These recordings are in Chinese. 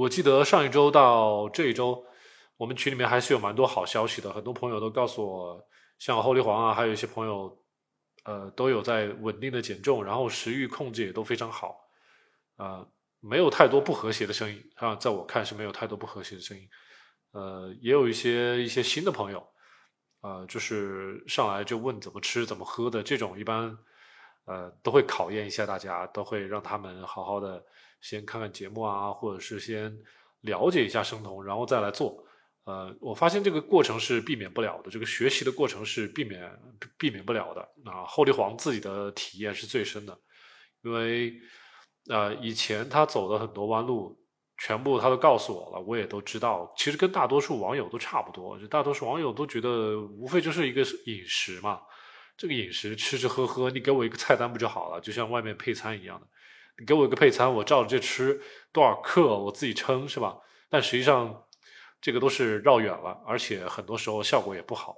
我记得上一周到这一周，我们群里面还是有蛮多好消息的，很多朋友都告诉我，像后立黄啊，还有一些朋友，呃，都有在稳定的减重，然后食欲控制也都非常好，啊，没有太多不和谐的声音啊，在我看是没有太多不和谐的声音，呃，也有一些一些新的朋友，啊，就是上来就问怎么吃怎么喝的这种，一般，呃，都会考验一下大家，都会让他们好好的。先看看节目啊，或者是先了解一下生酮，然后再来做。呃，我发现这个过程是避免不了的，这个学习的过程是避免避免不了的。啊，后立黄自己的体验是最深的，因为呃以前他走的很多弯路，全部他都告诉我了，我也都知道。其实跟大多数网友都差不多，就大多数网友都觉得无非就是一个饮食嘛，这个饮食吃吃喝喝，你给我一个菜单不就好了？就像外面配餐一样的。你给我一个配餐，我照着这吃多少克，我自己称是吧？但实际上，这个都是绕远了，而且很多时候效果也不好。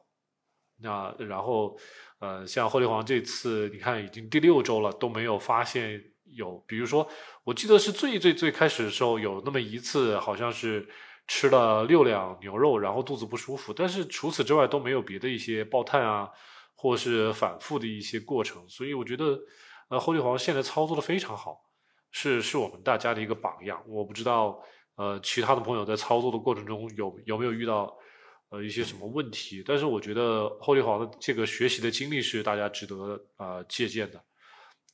那然后，呃，像后立黄这次，你看已经第六周了，都没有发现有，比如说，我记得是最最最开始的时候有那么一次，好像是吃了六两牛肉，然后肚子不舒服，但是除此之外都没有别的一些爆碳啊，或是反复的一些过程。所以我觉得，呃，后立黄现在操作的非常好。是是我们大家的一个榜样，我不知道，呃，其他的朋友在操作的过程中有有没有遇到，呃，一些什么问题？但是我觉得后立黄的这个学习的经历是大家值得啊借鉴的，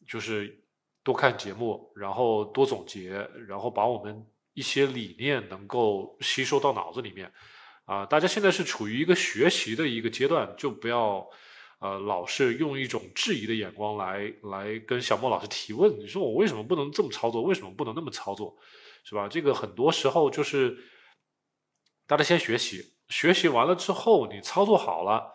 就是多看节目，然后多总结，然后把我们一些理念能够吸收到脑子里面，啊，大家现在是处于一个学习的一个阶段，就不要。呃，老是用一种质疑的眼光来来跟小莫老师提问，你说我为什么不能这么操作？为什么不能那么操作？是吧？这个很多时候就是大家先学习，学习完了之后你操作好了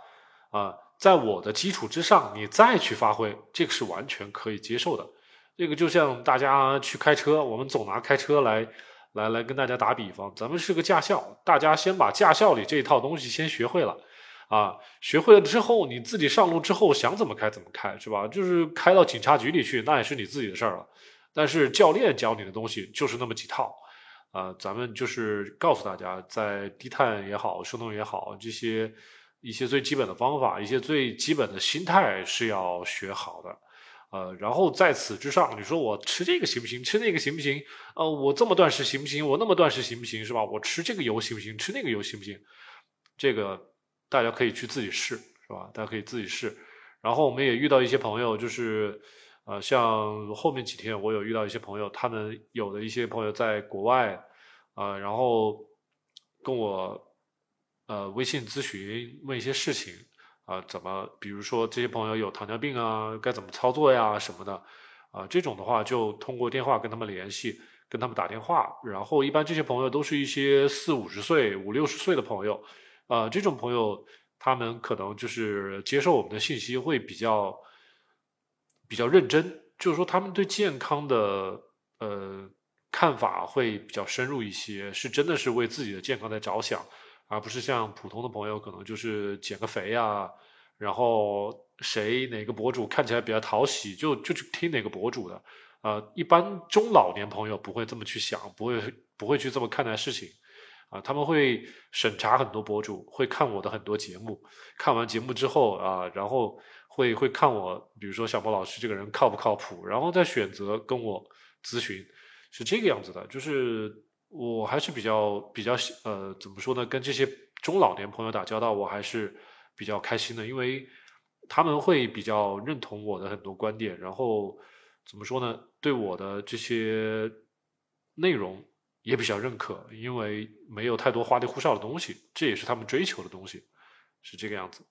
啊，在我的基础之上你再去发挥，这个是完全可以接受的。这个就像大家去开车，我们总拿开车来来来跟大家打比方，咱们是个驾校，大家先把驾校里这一套东西先学会了。啊，学会了之后，你自己上路之后想怎么开怎么开，是吧？就是开到警察局里去，那也是你自己的事儿了。但是教练教你的东西就是那么几套，啊，咱们就是告诉大家，在低碳也好，生酮也好，这些一些最基本的方法，一些最基本的心态是要学好的，呃，然后在此之上，你说我吃这个行不行？吃那个行不行？呃，我这么断食行不行？我那么断食行不行？是吧？我吃这个油行不行？吃那个油行不行？这个。大家可以去自己试，是吧？大家可以自己试。然后我们也遇到一些朋友，就是，呃，像后面几天我有遇到一些朋友，他们有的一些朋友在国外，啊，然后跟我，呃，微信咨询问一些事情，啊，怎么，比如说这些朋友有糖尿病啊，该怎么操作呀什么的，啊，这种的话就通过电话跟他们联系，跟他们打电话。然后一般这些朋友都是一些四五十岁、五六十岁的朋友。呃，这种朋友，他们可能就是接受我们的信息会比较比较认真，就是说他们对健康的呃看法会比较深入一些，是真的是为自己的健康在着想，而不是像普通的朋友可能就是减个肥啊，然后谁哪个博主看起来比较讨喜，就就去听哪个博主的。呃，一般中老年朋友不会这么去想，不会不会去这么看待事情。啊，他们会审查很多博主，会看我的很多节目，看完节目之后啊，然后会会看我，比如说小波老师这个人靠不靠谱，然后再选择跟我咨询，是这个样子的。就是我还是比较比较呃，怎么说呢？跟这些中老年朋友打交道，我还是比较开心的，因为他们会比较认同我的很多观点，然后怎么说呢？对我的这些内容。也比较认可，因为没有太多花里胡哨的东西，这也是他们追求的东西，是这个样子。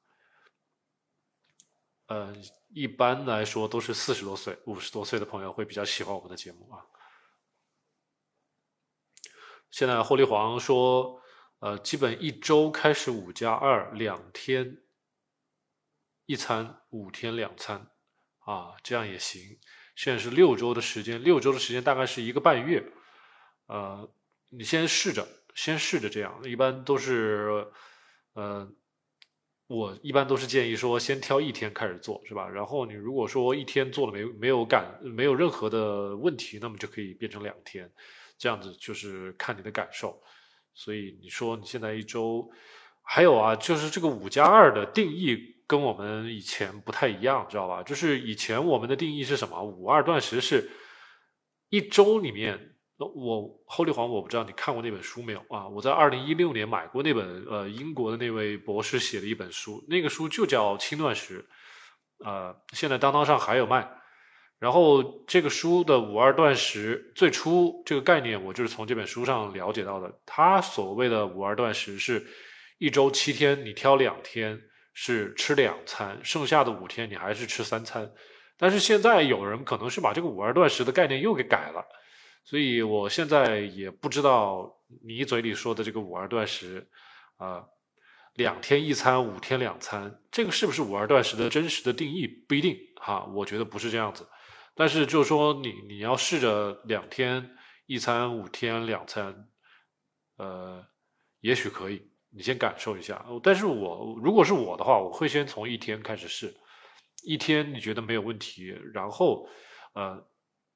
呃，一般来说都是四十多岁、五十多岁的朋友会比较喜欢我们的节目啊。现在霍利黄说，呃，基本一周开始五加二，两天一餐，五天两餐，啊，这样也行。现在是六周的时间，六周的时间大概是一个半月。呃，你先试着，先试着这样，一般都是，呃，我一般都是建议说，先挑一天开始做，是吧？然后你如果说一天做了没没有感，没有任何的问题，那么就可以变成两天，这样子就是看你的感受。所以你说你现在一周，还有啊，就是这个五加二的定义跟我们以前不太一样，知道吧？就是以前我们的定义是什么？五二断食是一周里面。我后立煌，我不知道你看过那本书没有啊？我在二零一六年买过那本，呃，英国的那位博士写的一本书，那个书就叫《轻断食》，呃，现在当当上还有卖。然后这个书的五二断食，最初这个概念我就是从这本书上了解到的。他所谓的五二断食是一周七天，你挑两天是吃两餐，剩下的五天你还是吃三餐。但是现在有人可能是把这个五二断食的概念又给改了。所以我现在也不知道你嘴里说的这个五二断食，啊，两天一餐，五天两餐，这个是不是五二断食的真实的定义？不一定哈，我觉得不是这样子。但是就是说，你你要试着两天一餐，五天两餐，呃，也许可以，你先感受一下。但是我如果是我的话，我会先从一天开始试，一天你觉得没有问题，然后呃。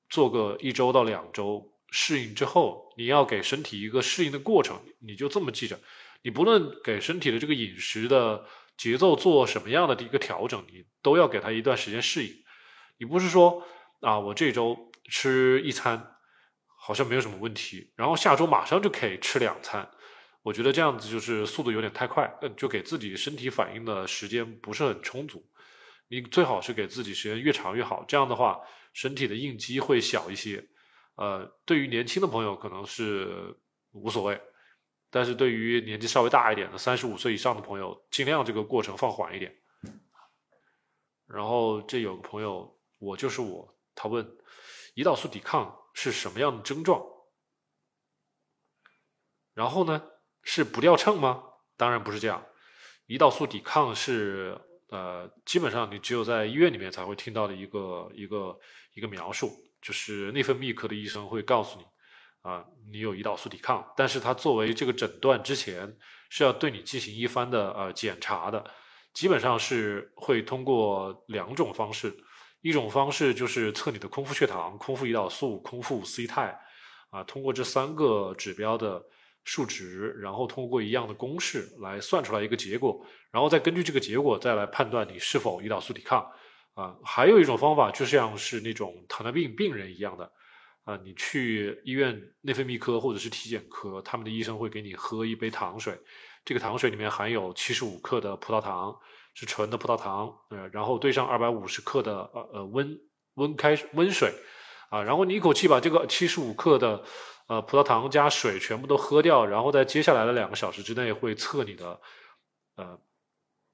做个一周到两周适应之后，你要给身体一个适应的过程，你就这么记着。你不论给身体的这个饮食的节奏做什么样的一个调整，你都要给他一段时间适应。你不是说啊，我这周吃一餐好像没有什么问题，然后下周马上就可以吃两餐。我觉得这样子就是速度有点太快，嗯，就给自己身体反应的时间不是很充足。你最好是给自己时间越长越好，这样的话。身体的应激会小一些，呃，对于年轻的朋友可能是无所谓，但是对于年纪稍微大一点的三十五岁以上的朋友，尽量这个过程放缓一点。然后这有个朋友，我就是我，他问胰岛素抵抗是什么样的症状？然后呢，是不掉秤吗？当然不是这样，胰岛素抵抗是。呃，基本上你只有在医院里面才会听到的一个一个一个描述，就是内分泌科的医生会告诉你，啊，你有胰岛素抵抗，但是他作为这个诊断之前是要对你进行一番的呃检查的，基本上是会通过两种方式，一种方式就是测你的空腹血糖、空腹胰岛素、空腹 C 肽，啊，通过这三个指标的。数值，然后通过一样的公式来算出来一个结果，然后再根据这个结果再来判断你是否胰岛素抵抗。啊，还有一种方法就像是那种糖尿病病人一样的，啊，你去医院内分泌科或者是体检科，他们的医生会给你喝一杯糖水，这个糖水里面含有七十五克的葡萄糖，是纯的葡萄糖，呃，然后兑上二百五十克的呃呃温温开温水，啊，然后你一口气把这个七十五克的。呃，葡萄糖加水全部都喝掉，然后在接下来的两个小时之内会测你的，呃，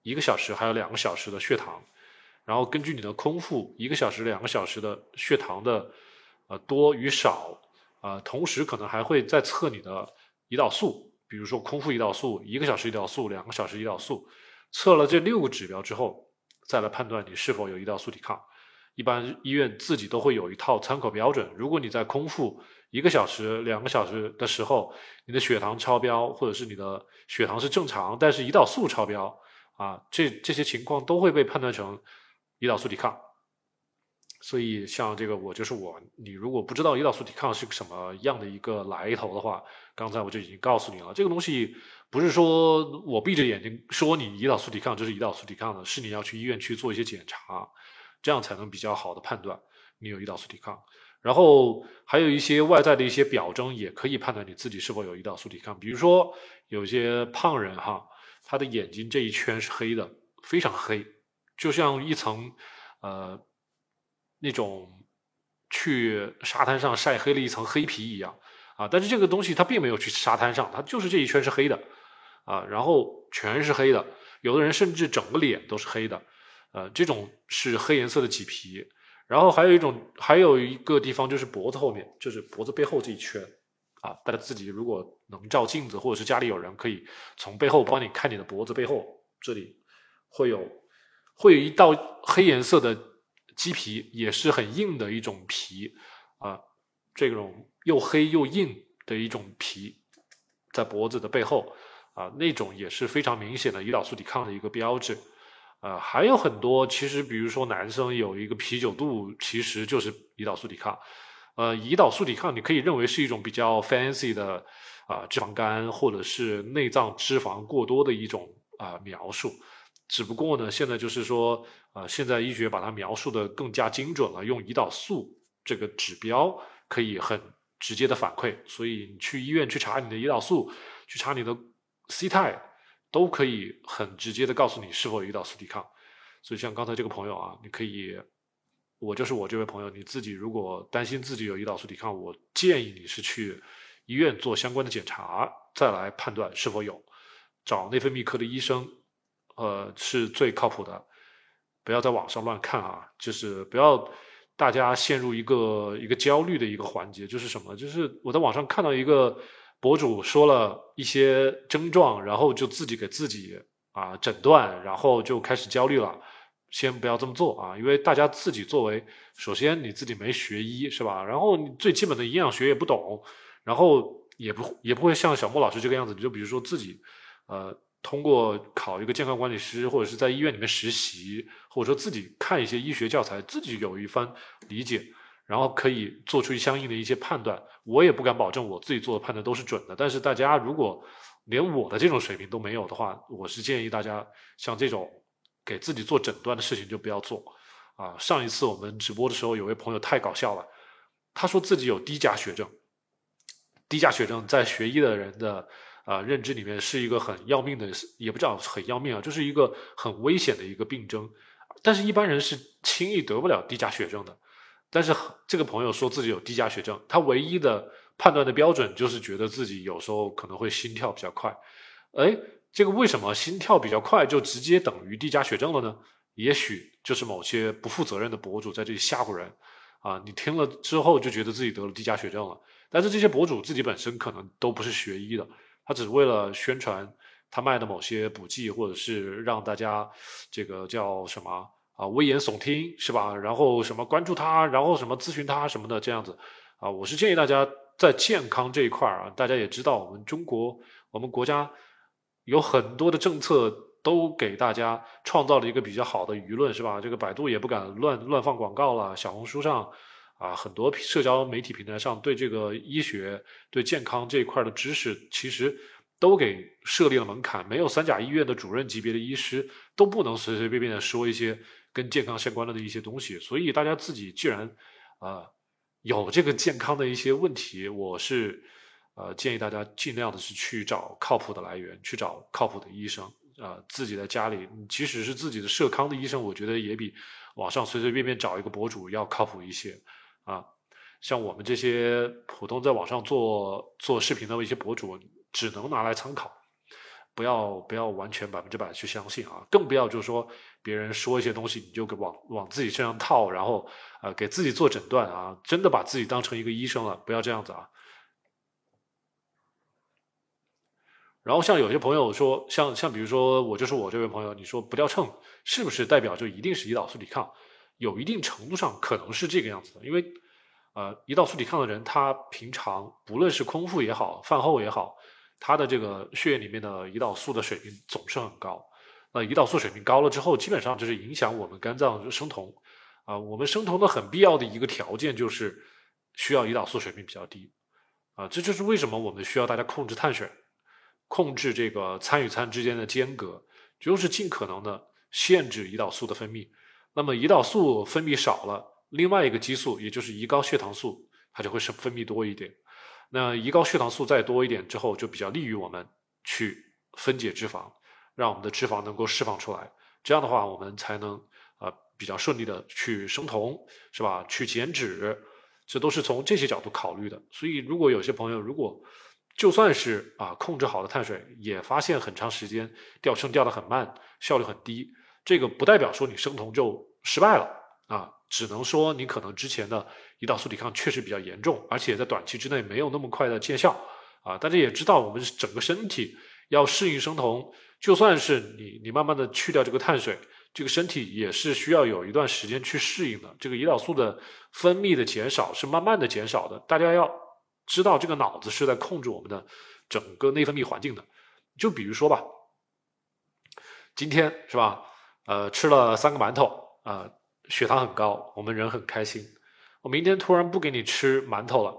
一个小时还有两个小时的血糖，然后根据你的空腹一个小时、两个小时的血糖的呃多与少，啊，同时可能还会再测你的胰岛素，比如说空腹胰岛素、一个小时胰岛素、两个小时胰岛素，测了这六个指标之后，再来判断你是否有胰岛素抵抗。一般医院自己都会有一套参考标准，如果你在空腹。一个小时、两个小时的时候，你的血糖超标，或者是你的血糖是正常，但是胰岛素超标，啊，这这些情况都会被判断成胰岛素抵抗。所以，像这个我就是我，你如果不知道胰岛素抵抗是个什么样的一个来头的话，刚才我就已经告诉你了。这个东西不是说我闭着眼睛说你胰岛素抵抗就是胰岛素抵抗的，是你要去医院去做一些检查，这样才能比较好的判断你有胰岛素抵抗。然后还有一些外在的一些表征，也可以判断你自己是否有胰岛素抵抗。比如说，有些胖人哈，他的眼睛这一圈是黑的，非常黑，就像一层呃那种去沙滩上晒黑了一层黑皮一样啊。但是这个东西它并没有去沙滩上，它就是这一圈是黑的啊，然后全是黑的。有的人甚至整个脸都是黑的，呃，这种是黑颜色的麂皮。然后还有一种，还有一个地方就是脖子后面，就是脖子背后这一圈，啊，大家自己如果能照镜子，或者是家里有人可以从背后帮你看你的脖子背后，这里会有会有一道黑颜色的鸡皮，也是很硬的一种皮，啊，这种又黑又硬的一种皮，在脖子的背后，啊，那种也是非常明显的胰岛素抵抗的一个标志。啊，还有很多，其实比如说男生有一个啤酒肚，其实就是胰岛素抵抗。呃，胰岛素抵抗你可以认为是一种比较 fancy 的啊脂肪肝或者是内脏脂肪过多的一种啊描述。只不过呢，现在就是说，呃，现在医学把它描述的更加精准了，用胰岛素这个指标可以很直接的反馈，所以你去医院去查你的胰岛素，去查你的 C 肽，都可以很直接的告诉你是否有胰岛素抵抗。所以像刚才这个朋友啊，你可以，我就是我这位朋友，你自己如果担心自己有胰岛素抵抗，我建议你是去医院做相关的检查，再来判断是否有，找内分泌科的医生。呃，是最靠谱的，不要在网上乱看啊！就是不要大家陷入一个一个焦虑的一个环节，就是什么？就是我在网上看到一个博主说了一些症状，然后就自己给自己啊诊断，然后就开始焦虑了。先不要这么做啊，因为大家自己作为，首先你自己没学医是吧？然后你最基本的营养学也不懂，然后也不也不会像小莫老师这个样子，你就比如说自己呃。通过考一个健康管理师，或者是在医院里面实习，或者说自己看一些医学教材，自己有一番理解，然后可以做出相应的一些判断。我也不敢保证我自己做的判断都是准的，但是大家如果连我的这种水平都没有的话，我是建议大家像这种给自己做诊断的事情就不要做。啊，上一次我们直播的时候，有位朋友太搞笑了，他说自己有低钾血症，低钾血症在学医的人的。啊，认知里面是一个很要命的，也不叫很要命啊，就是一个很危险的一个病症。但是，一般人是轻易得不了低钾血症的。但是，这个朋友说自己有低钾血症，他唯一的判断的标准就是觉得自己有时候可能会心跳比较快。哎，这个为什么心跳比较快就直接等于低钾血症了呢？也许就是某些不负责任的博主在这里吓唬人啊！你听了之后就觉得自己得了低钾血症了，但是这些博主自己本身可能都不是学医的。他只是为了宣传他卖的某些补剂，或者是让大家这个叫什么啊危言耸听是吧？然后什么关注他，然后什么咨询他什么的这样子啊？我是建议大家在健康这一块啊，大家也知道我们中国我们国家有很多的政策都给大家创造了一个比较好的舆论是吧？这个百度也不敢乱乱放广告了，小红书上。啊，很多社交媒体平台上对这个医学、对健康这一块的知识，其实都给设立了门槛。没有三甲医院的主任级别的医师，都不能随随便便的说一些跟健康相关的的一些东西。所以大家自己既然啊有这个健康的一些问题，我是呃建议大家尽量的是去找靠谱的来源，去找靠谱的医生。啊，自己在家里，即使是自己的社康的医生，我觉得也比网上随随便便找一个博主要靠谱一些。啊，像我们这些普通在网上做做视频的一些博主，只能拿来参考，不要不要完全百分之百去相信啊，更不要就是说别人说一些东西你就给往往自己身上套，然后呃给自己做诊断啊，真的把自己当成一个医生了，不要这样子啊。然后像有些朋友说，像像比如说我就是我这位朋友，你说不掉秤是不是代表就一定是胰岛素抵抗？有一定程度上可能是这个样子的，因为，呃，胰岛素抵抗的人，他平常不论是空腹也好，饭后也好，他的这个血液里面的胰岛素的水平总是很高。那胰岛素水平高了之后，基本上就是影响我们肝脏生酮。啊，我们生酮的很必要的一个条件就是需要胰岛素水平比较低。啊，这就是为什么我们需要大家控制碳水，控制这个餐与餐之间的间隔，就是尽可能的限制胰岛素的分泌。那么胰岛素分泌少了，另外一个激素，也就是胰高血糖素，它就会是分泌多一点。那胰高血糖素再多一点之后，就比较利于我们去分解脂肪，让我们的脂肪能够释放出来。这样的话，我们才能啊比较顺利的去生酮，是吧？去减脂，这都是从这些角度考虑的。所以，如果有些朋友如果就算是啊控制好了碳水，也发现很长时间掉秤掉的很慢，效率很低。这个不代表说你生酮就失败了啊，只能说你可能之前的胰岛素抵抗确实比较严重，而且在短期之内没有那么快的见效啊。大家也知道，我们整个身体要适应生酮，就算是你你慢慢的去掉这个碳水，这个身体也是需要有一段时间去适应的。这个胰岛素的分泌的减少是慢慢的减少的，大家要知道这个脑子是在控制我们的整个内分泌环境的。就比如说吧，今天是吧？呃，吃了三个馒头，啊，血糖很高，我们人很开心，我明天突然不给你吃馒头了，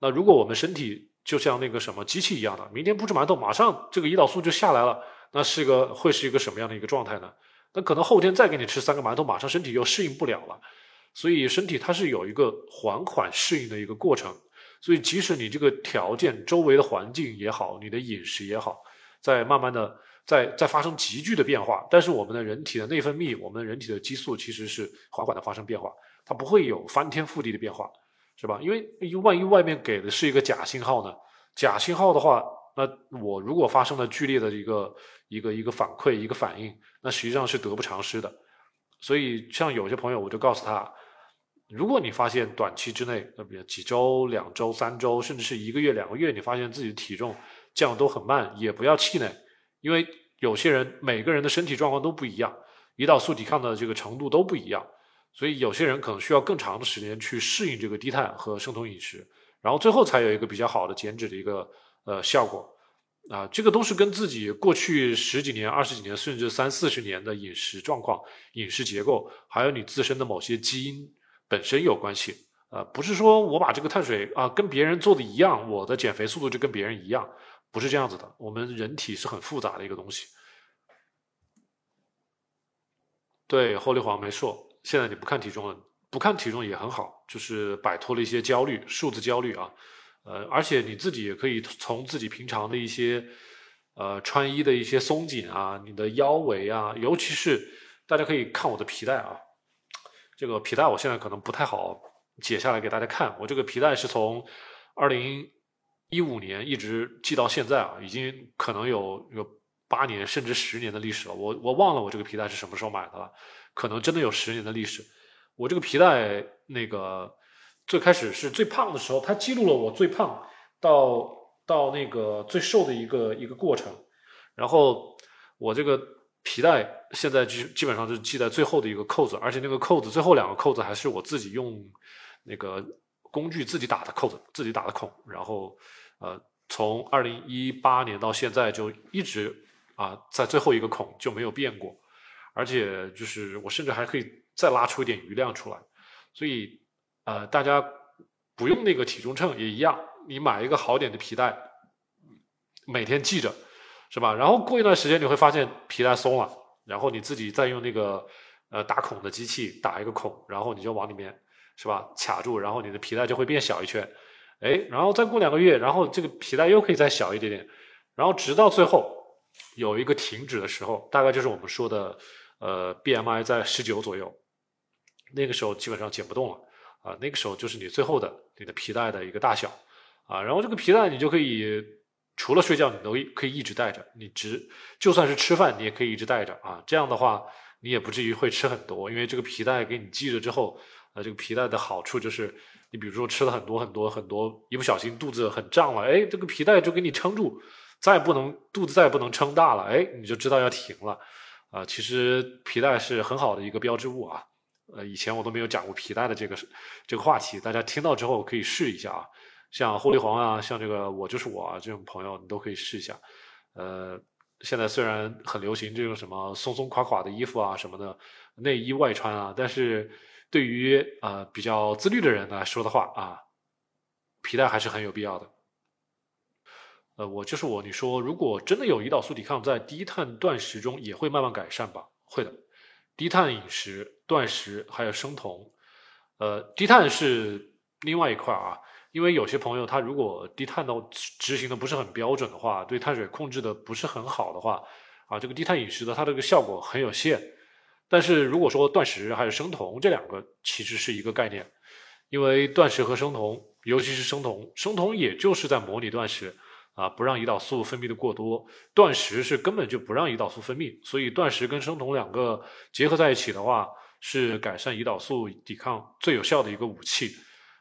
那如果我们身体就像那个什么机器一样的，明天不吃馒头，马上这个胰岛素就下来了，那是个会是一个什么样的一个状态呢？那可能后天再给你吃三个馒头，马上身体又适应不了了。所以身体它是有一个缓缓适应的一个过程。所以即使你这个条件、周围的环境也好，你的饮食也好，在慢慢的在在发生急剧的变化，但是我们的人体的内分泌，我们人体的激素其实是缓缓的发生变化。它不会有翻天覆地的变化，是吧？因为万一外面给的是一个假信号呢？假信号的话，那我如果发生了剧烈的一个一个一个反馈、一个反应，那实际上是得不偿失的。所以，像有些朋友，我就告诉他，如果你发现短期之内，那比如几周、两周、三周，甚至是一个月、两个月，你发现自己的体重降都很慢，也不要气馁，因为有些人每个人的身体状况都不一样，胰岛素抵抗的这个程度都不一样。所以有些人可能需要更长的时间去适应这个低碳和生酮饮食，然后最后才有一个比较好的减脂的一个呃效果啊，这个都是跟自己过去十几年、二十几年甚至三四十年的饮食状况、饮食结构，还有你自身的某些基因本身有关系啊，不是说我把这个碳水啊跟别人做的一样，我的减肥速度就跟别人一样，不是这样子的。我们人体是很复杂的一个东西。对，后立黄没错。现在你不看体重了，不看体重也很好，就是摆脱了一些焦虑，数字焦虑啊，呃，而且你自己也可以从自己平常的一些，呃，穿衣的一些松紧啊，你的腰围啊，尤其是大家可以看我的皮带啊，这个皮带我现在可能不太好解下来给大家看，我这个皮带是从二零一五年一直系到现在啊，已经可能有有八年甚至十年的历史了，我我忘了我这个皮带是什么时候买的了。可能真的有十年的历史。我这个皮带，那个最开始是最胖的时候，它记录了我最胖到到那个最瘦的一个一个过程。然后我这个皮带现在基基本上是系在最后的一个扣子，而且那个扣子最后两个扣子还是我自己用那个工具自己打的扣子，自己打的孔。然后呃，从二零一八年到现在就一直啊在最后一个孔就没有变过。而且就是我甚至还可以再拉出一点余量出来，所以呃，大家不用那个体重秤也一样，你买一个好点的皮带，每天系着，是吧？然后过一段时间你会发现皮带松了，然后你自己再用那个呃打孔的机器打一个孔，然后你就往里面是吧卡住，然后你的皮带就会变小一圈，哎，然后再过两个月，然后这个皮带又可以再小一点点，然后直到最后有一个停止的时候，大概就是我们说的。呃，BMI 在十九左右，那个时候基本上减不动了啊。那个时候就是你最后的你的皮带的一个大小啊。然后这个皮带你就可以除了睡觉，你都可以一直带着。你只就算是吃饭，你也可以一直带着啊。这样的话，你也不至于会吃很多，因为这个皮带给你系着之后，呃，这个皮带的好处就是，你比如说吃了很多很多很多，一不小心肚子很胀了，哎，这个皮带就给你撑住，再不能肚子再也不能撑大了，哎，你就知道要停了。啊，其实皮带是很好的一个标志物啊。呃，以前我都没有讲过皮带的这个这个话题，大家听到之后可以试一下啊。像霍利黄啊，像这个我就是我啊这种朋友，你都可以试一下。呃，现在虽然很流行这种什么松松垮垮的衣服啊什么的内衣外穿啊，但是对于呃比较自律的人来说的话啊，皮带还是很有必要的。呃，我就是我。你说，如果真的有胰岛素抵抗，在低碳断食中也会慢慢改善吧？会的。低碳饮食、断食还有生酮，呃，低碳是另外一块啊。因为有些朋友他如果低碳的执行的不是很标准的话，对碳水控制的不是很好的话，啊，这个低碳饮食的它这个效果很有限。但是如果说断食还有生酮这两个其实是一个概念，因为断食和生酮，尤其是生酮，生酮也就是在模拟断食。啊，不让胰岛素分泌的过多，断食是根本就不让胰岛素分泌，所以断食跟生酮两个结合在一起的话，是改善胰岛素抵抗最有效的一个武器。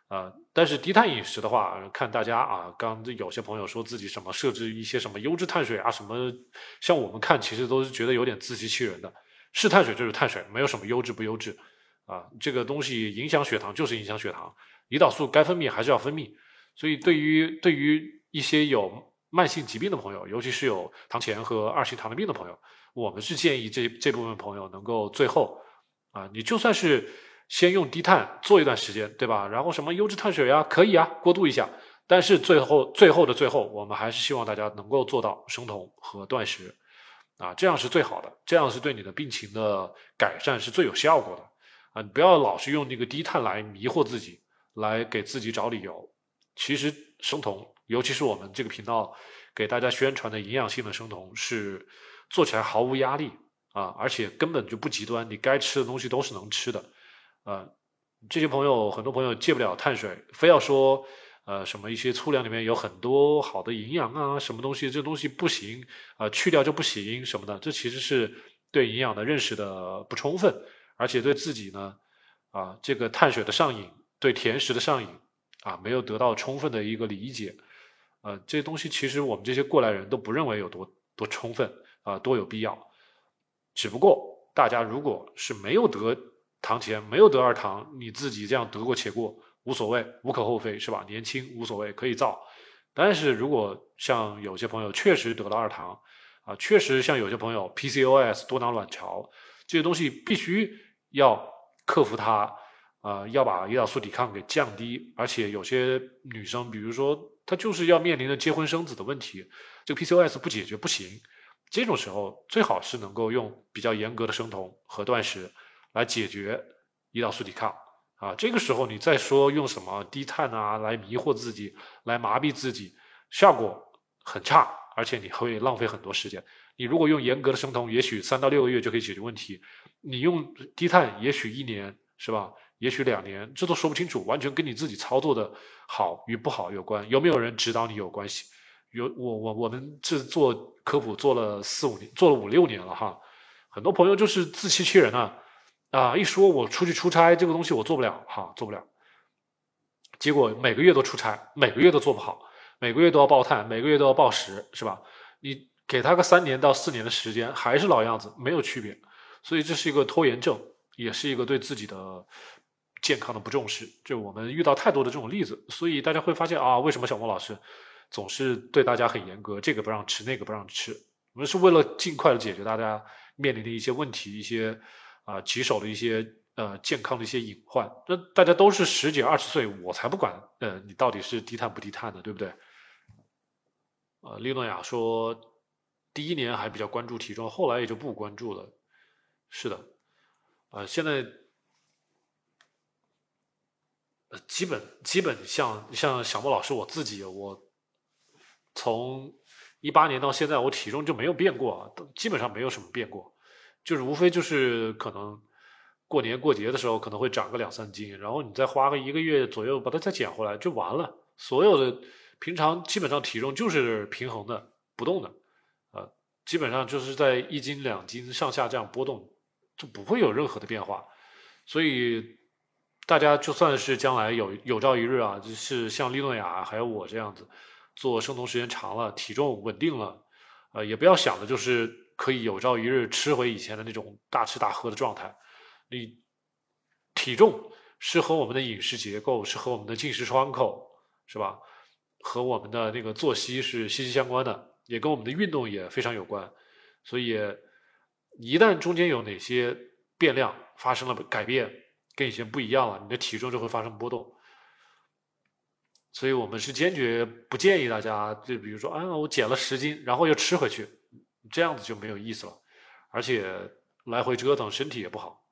啊，但是低碳饮食的话，看大家啊，刚有些朋友说自己什么设置一些什么优质碳水啊，什么，像我们看其实都是觉得有点自欺欺人的，是碳水就是碳水，没有什么优质不优质，啊，这个东西影响血糖就是影响血糖，胰岛素该分泌还是要分泌，所以对于对于一些有慢性疾病的朋友，尤其是有糖前和二型糖尿病的朋友，我们是建议这这部分朋友能够最后啊，你就算是先用低碳做一段时间，对吧？然后什么优质碳水啊，可以啊，过渡一下。但是最后最后的最后，我们还是希望大家能够做到生酮和断食，啊，这样是最好的，这样是对你的病情的改善是最有效果的。啊，你不要老是用那个低碳来迷惑自己，来给自己找理由。其实生酮，尤其是我们这个频道给大家宣传的营养性的生酮，是做起来毫无压力啊，而且根本就不极端，你该吃的东西都是能吃的。啊，这些朋友，很多朋友戒不了碳水，非要说，呃，什么一些粗粮里面有很多好的营养啊，什么东西这东西不行啊，去掉就不行什么的，这其实是对营养的认识的不充分。而且对自己呢，啊，这个碳水的上瘾，对甜食的上瘾，啊，没有得到充分的一个理解，呃，这些东西其实我们这些过来人都不认为有多多充分啊，多有必要。只不过大家如果是没有得糖前，没有得二糖，你自己这样得过且过，无所谓，无可厚非，是吧？年轻无所谓，可以造。但是如果像有些朋友确实得了二糖，啊，确实像有些朋友 PCOS 多囊卵巢这些东西必须。要克服它，啊，要把胰岛素抵抗给降低，而且有些女生，比如说她就是要面临着结婚生子的问题，这个 PCOS 不解决不行，这种时候最好是能够用比较严格的生酮和断食来解决胰岛素抵抗，啊，这个时候你再说用什么低碳啊来迷惑自己，来麻痹自己，效果很差，而且你会浪费很多时间。你如果用严格的生酮，也许三到六个月就可以解决问题。你用低碳，也许一年是吧？也许两年，这都说不清楚，完全跟你自己操作的好与不好有关。有没有人指导你有关系？有我我我们这做科普做了四五年，做了五六年了哈。很多朋友就是自欺欺人啊啊！一说我出去出差，这个东西我做不了哈，做不了。结果每个月都出差，每个月都做不好，每个月都要报碳，每个月都要报时，是吧？你给他个三年到四年的时间，还是老样子，没有区别。所以这是一个拖延症，也是一个对自己的健康的不重视。就我们遇到太多的这种例子，所以大家会发现啊，为什么小莫老师总是对大家很严格，这个不让吃，那个不让吃？我们是为了尽快的解决大家面临的一些问题，一些啊棘手的一些呃健康的一些隐患。那大家都是十几二十岁，我才不管，呃，你到底是低碳不低碳的，对不对？呃，利诺亚说，第一年还比较关注体重，后来也就不关注了。是的，呃，现在呃，基本基本像像小莫老师我自己，我从一八年到现在，我体重就没有变过，都基本上没有什么变过，就是无非就是可能过年过节的时候可能会长个两三斤，然后你再花个一个月左右把它再减回来就完了。所有的平常基本上体重就是平衡的不动的，呃，基本上就是在一斤两斤上下这样波动。就不会有任何的变化，所以大家就算是将来有有朝一日啊，就是像利诺雅还有我这样子做生酮时间长了，体重稳定了，呃，也不要想的就是可以有朝一日吃回以前的那种大吃大喝的状态。你体重是和我们的饮食结构，是和我们的进食窗口，是吧？和我们的那个作息是息息相关的，也跟我们的运动也非常有关，所以。一旦中间有哪些变量发生了改变，跟以前不一样了，你的体重就会发生波动。所以我们是坚决不建议大家，就比如说，啊，我减了十斤，然后又吃回去，这样子就没有意思了，而且来回折腾，身体也不好。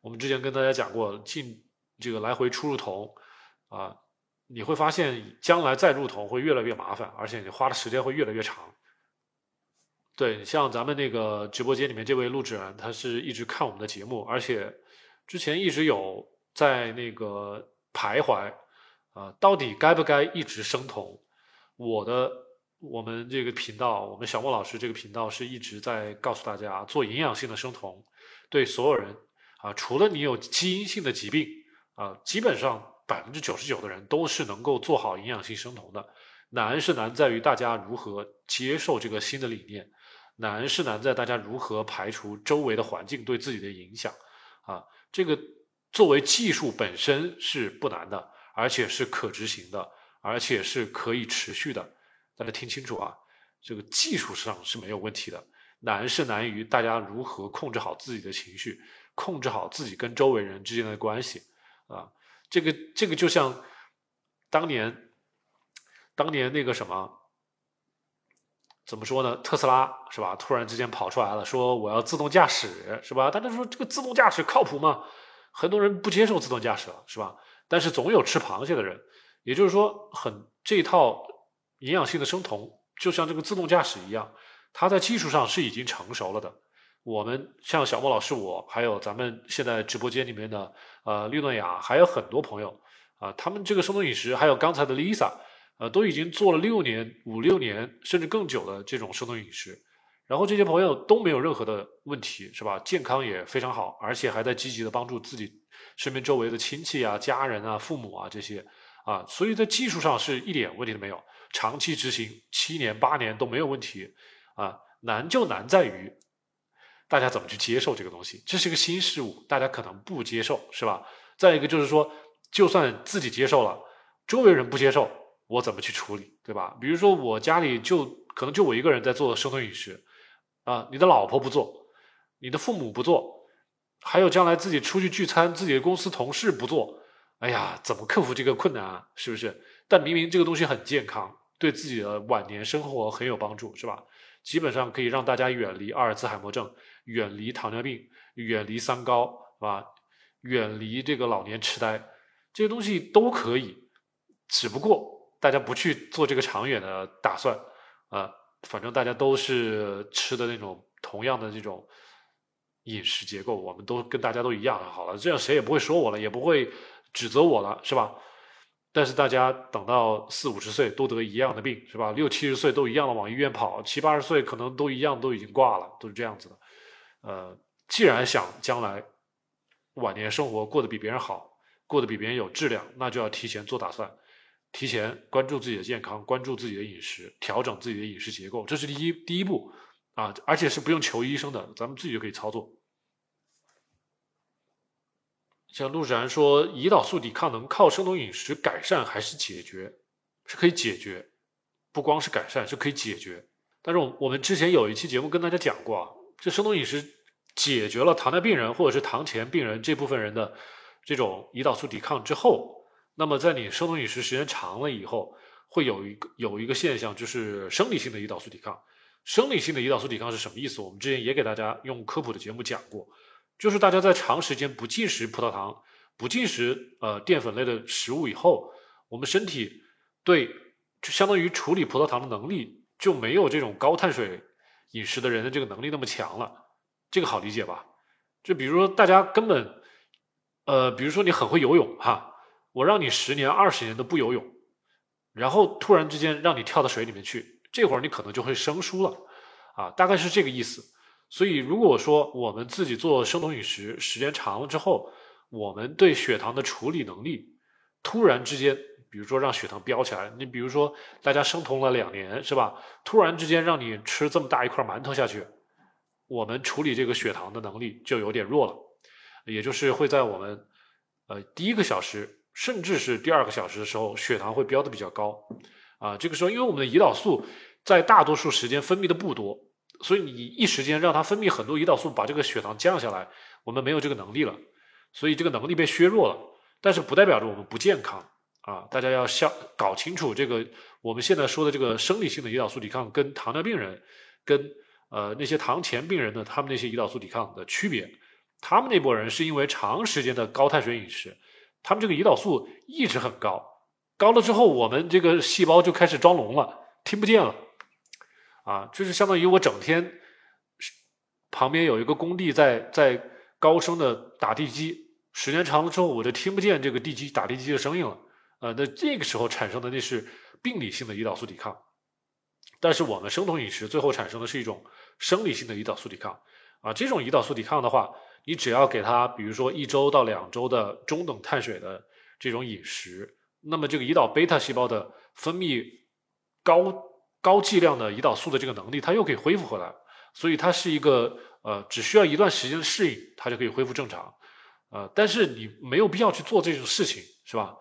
我们之前跟大家讲过，进这个来回出入酮啊，你会发现将来再入酮会越来越麻烦，而且你花的时间会越来越长。对，像咱们那个直播间里面这位录制人，他是一直看我们的节目，而且之前一直有在那个徘徊，啊，到底该不该一直生酮？我的我们这个频道，我们小莫老师这个频道是一直在告诉大家，做营养性的生酮，对所有人啊，除了你有基因性的疾病啊，基本上百分之九十九的人都是能够做好营养性生酮的。难是难在于大家如何接受这个新的理念。难是难在大家如何排除周围的环境对自己的影响，啊，这个作为技术本身是不难的，而且是可执行的，而且是可以持续的。大家听清楚啊，这个技术上是没有问题的。难是难于大家如何控制好自己的情绪，控制好自己跟周围人之间的关系啊。这个这个就像当年当年那个什么怎么说呢？特斯拉是吧？突然之间跑出来了，说我要自动驾驶是吧？大家说这个自动驾驶靠谱吗？很多人不接受自动驾驶了是吧？但是总有吃螃蟹的人，也就是说，很这套营养性的生酮，就像这个自动驾驶一样，它在技术上是已经成熟了的。我们像小莫老师，我还有咱们现在直播间里面的呃绿诺雅，还有很多朋友啊，他们这个生酮饮食，还有刚才的 Lisa，呃，都已经做了六年、五六年甚至更久的这种生酮饮食，然后这些朋友都没有任何的问题，是吧？健康也非常好，而且还在积极的帮助自己身边周围的亲戚啊、家人啊、父母啊这些啊，所以在技术上是一点问题都没有，长期执行七年八年都没有问题啊，难就难在于。大家怎么去接受这个东西？这是一个新事物，大家可能不接受，是吧？再一个就是说，就算自己接受了，周围人不接受，我怎么去处理，对吧？比如说我家里就可能就我一个人在做生酮饮食，啊，你的老婆不做，你的父母不做，还有将来自己出去聚餐，自己的公司同事不做，哎呀，怎么克服这个困难啊？是不是？但明明这个东西很健康，对自己的晚年生活很有帮助，是吧？基本上可以让大家远离阿尔兹海默症。远离糖尿病，远离三高，是吧？远离这个老年痴呆，这些东西都可以，只不过大家不去做这个长远的打算啊。反正大家都是吃的那种同样的这种饮食结构，我们都跟大家都一样，好了，这样谁也不会说我了，也不会指责我了，是吧？但是大家等到四五十岁都得一样的病，是吧？六七十岁都一样的往医院跑，七八十岁可能都一样都已经挂了，都是这样子的。呃，既然想将来晚年生活过得比别人好，过得比别人有质量，那就要提前做打算，提前关注自己的健康，关注自己的饮食，调整自己的饮食结构，这是第一第一步啊，而且是不用求医生的，咱们自己就可以操作。像陆志然说，胰岛素抵抗能靠生酮饮食改善还是解决？是可以解决，不光是改善，是可以解决。但是我我们之前有一期节目跟大家讲过啊。这生酮饮食解决了糖尿病人或者是糖前病人这部分人的这种胰岛素抵抗之后，那么在你生酮饮食时间长了以后，会有一个有一个现象，就是生理性的胰岛素抵抗。生理性的胰岛素抵抗是什么意思？我们之前也给大家用科普的节目讲过，就是大家在长时间不进食葡萄糖、不进食呃淀粉类的食物以后，我们身体对就相当于处理葡萄糖的能力就没有这种高碳水。饮食的人的这个能力那么强了，这个好理解吧？就比如说大家根本，呃，比如说你很会游泳哈，我让你十年二十年都不游泳，然后突然之间让你跳到水里面去，这会儿你可能就会生疏了，啊，大概是这个意思。所以如果说我们自己做生酮饮食时间长了之后，我们对血糖的处理能力突然之间。比如说让血糖飙起来，你比如说大家生酮了两年是吧？突然之间让你吃这么大一块馒头下去，我们处理这个血糖的能力就有点弱了，也就是会在我们呃第一个小时甚至是第二个小时的时候，血糖会飙的比较高啊。这个时候因为我们的胰岛素在大多数时间分泌的不多，所以你一时间让它分泌很多胰岛素把这个血糖降下来，我们没有这个能力了，所以这个能力被削弱了。但是不代表着我们不健康。啊，大家要想搞清楚这个我们现在说的这个生理性的胰岛素抵抗跟糖尿病人，跟呃那些糖前病人的他们那些胰岛素抵抗的区别。他们那波人是因为长时间的高碳水饮食，他们这个胰岛素一直很高，高了之后我们这个细胞就开始装聋了，听不见了。啊，就是相当于我整天旁边有一个工地在在高声的打地基，时间长了之后我就听不见这个地基打地基的声音了。呃，那这个时候产生的那是病理性的胰岛素抵抗，但是我们生酮饮食最后产生的是一种生理性的胰岛素抵抗啊。这种胰岛素抵抗的话，你只要给它，比如说一周到两周的中等碳水的这种饮食，那么这个胰岛贝塔细胞的分泌高高剂量的胰岛素的这个能力，它又可以恢复回来。所以它是一个呃，只需要一段时间的适应，它就可以恢复正常。呃，但是你没有必要去做这种事情，是吧？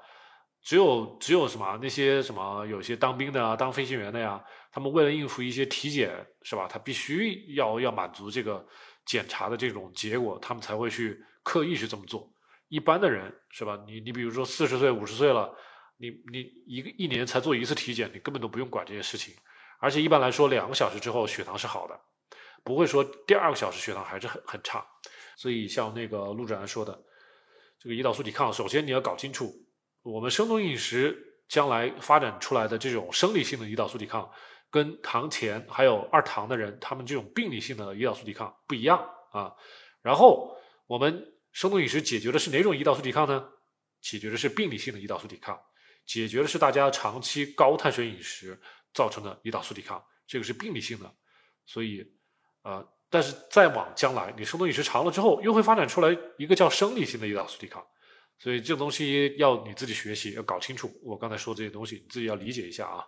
只有只有什么那些什么有些当兵的啊，当飞行员的呀，他们为了应付一些体检，是吧？他必须要要满足这个检查的这种结果，他们才会去刻意去这么做。一般的人是吧？你你比如说四十岁、五十岁了，你你一个一年才做一次体检，你根本都不用管这些事情。而且一般来说，两个小时之后血糖是好的，不会说第二个小时血糖还是很很差。所以像那个陆展说的，这个胰岛素抵抗，首先你要搞清楚，我们生酮饮食将来发展出来的这种生理性的胰岛素抵抗，跟糖前还有二糖的人，他们这种病理性的胰岛素抵抗不一样啊。然后我们。生酮饮食解决的是哪种胰岛素抵抗呢？解决的是病理性的胰岛素抵抗，解决的是大家长期高碳水饮食造成的胰岛素抵抗，这个是病理性的。所以，呃，但是再往将来，你生酮饮食长了之后，又会发展出来一个叫生理性的胰岛素抵抗。所以这个东西要你自己学习，要搞清楚。我刚才说这些东西，你自己要理解一下啊。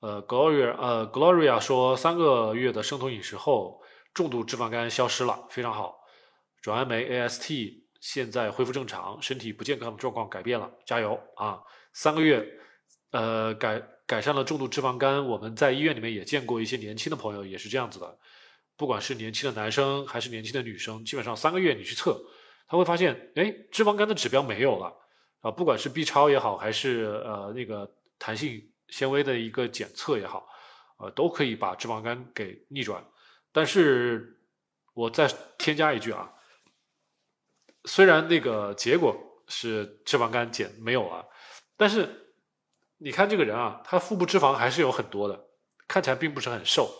呃，Gloria，呃，Gloria 说，三个月的生酮饮食后，重度脂肪肝消失了，非常好。转氨酶 AST 现在恢复正常，身体不健康的状况改变了，加油啊！三个月，呃，改改善了重度脂肪肝。我们在医院里面也见过一些年轻的朋友，也是这样子的。不管是年轻的男生还是年轻的女生，基本上三个月你去测，他会发现，哎，脂肪肝的指标没有了啊！不管是 B 超也好，还是呃那个弹性纤维的一个检测也好，呃，都可以把脂肪肝给逆转。但是我再添加一句啊。虽然那个结果是脂肪肝减没有了，但是你看这个人啊，他腹部脂肪还是有很多的，看起来并不是很瘦，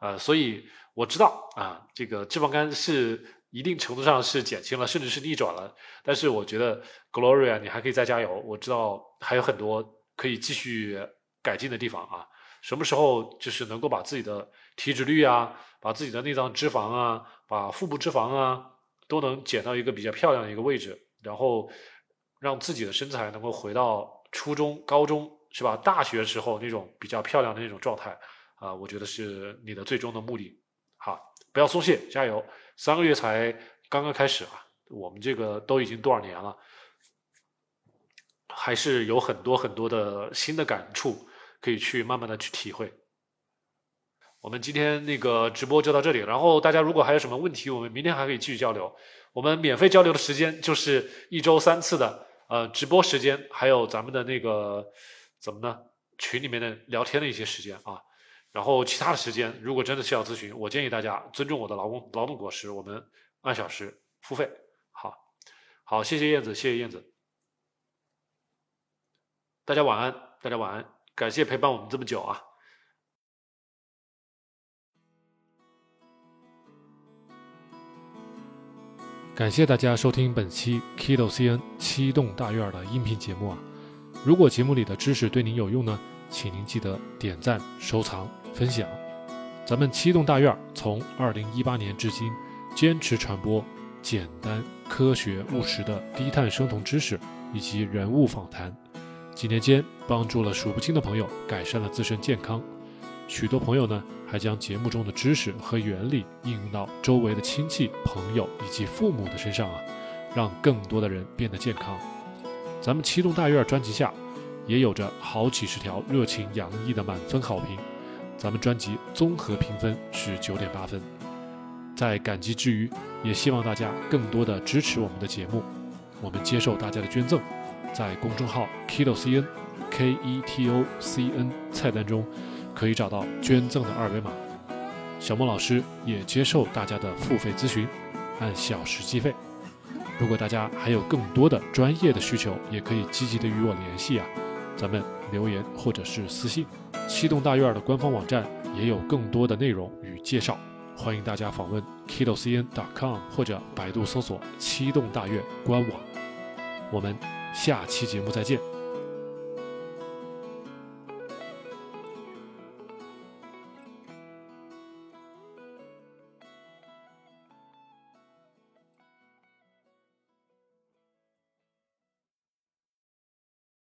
呃，所以我知道啊，这个脂肪肝是一定程度上是减轻了，甚至是逆转了。但是我觉得 Gloria，你还可以再加油。我知道还有很多可以继续改进的地方啊。什么时候就是能够把自己的体脂率啊，把自己的内脏脂肪啊，把腹部脂肪啊。都能减到一个比较漂亮的一个位置，然后让自己的身材能够回到初中、高中是吧？大学时候那种比较漂亮的那种状态啊，我觉得是你的最终的目的。好，不要松懈，加油！三个月才刚刚开始啊，我们这个都已经多少年了，还是有很多很多的新的感触可以去慢慢的去体会。我们今天那个直播就到这里，然后大家如果还有什么问题，我们明天还可以继续交流。我们免费交流的时间就是一周三次的呃直播时间，还有咱们的那个怎么呢？群里面的聊天的一些时间啊。然后其他的时间，如果真的是要咨询，我建议大家尊重我的劳工劳动果实，我们按小时付费。好，好，谢谢燕子，谢谢燕子，大家晚安，大家晚安，感谢陪伴我们这么久啊。感谢大家收听本期 Kido CN 七栋大院的音频节目啊！如果节目里的知识对您有用呢，请您记得点赞、收藏、分享。咱们七栋大院从二零一八年至今，坚持传播简单、科学、务实的低碳生酮知识以及人物访谈，几年间帮助了数不清的朋友改善了自身健康。许多朋友呢，还将节目中的知识和原理应用到周围的亲戚、朋友以及父母的身上啊，让更多的人变得健康。咱们七栋大院专辑下，也有着好几十条热情洋溢的满分好评。咱们专辑综合评分是九点八分。在感激之余，也希望大家更多的支持我们的节目。我们接受大家的捐赠，在公众号 Keto CN K E T O C N 菜单中。可以找到捐赠的二维码，小莫老师也接受大家的付费咨询，按小时计费。如果大家还有更多的专业的需求，也可以积极的与我联系啊，咱们留言或者是私信。七栋大院的官方网站也有更多的内容与介绍，欢迎大家访问 kidocn.com 或者百度搜索七栋大院官网。我们下期节目再见。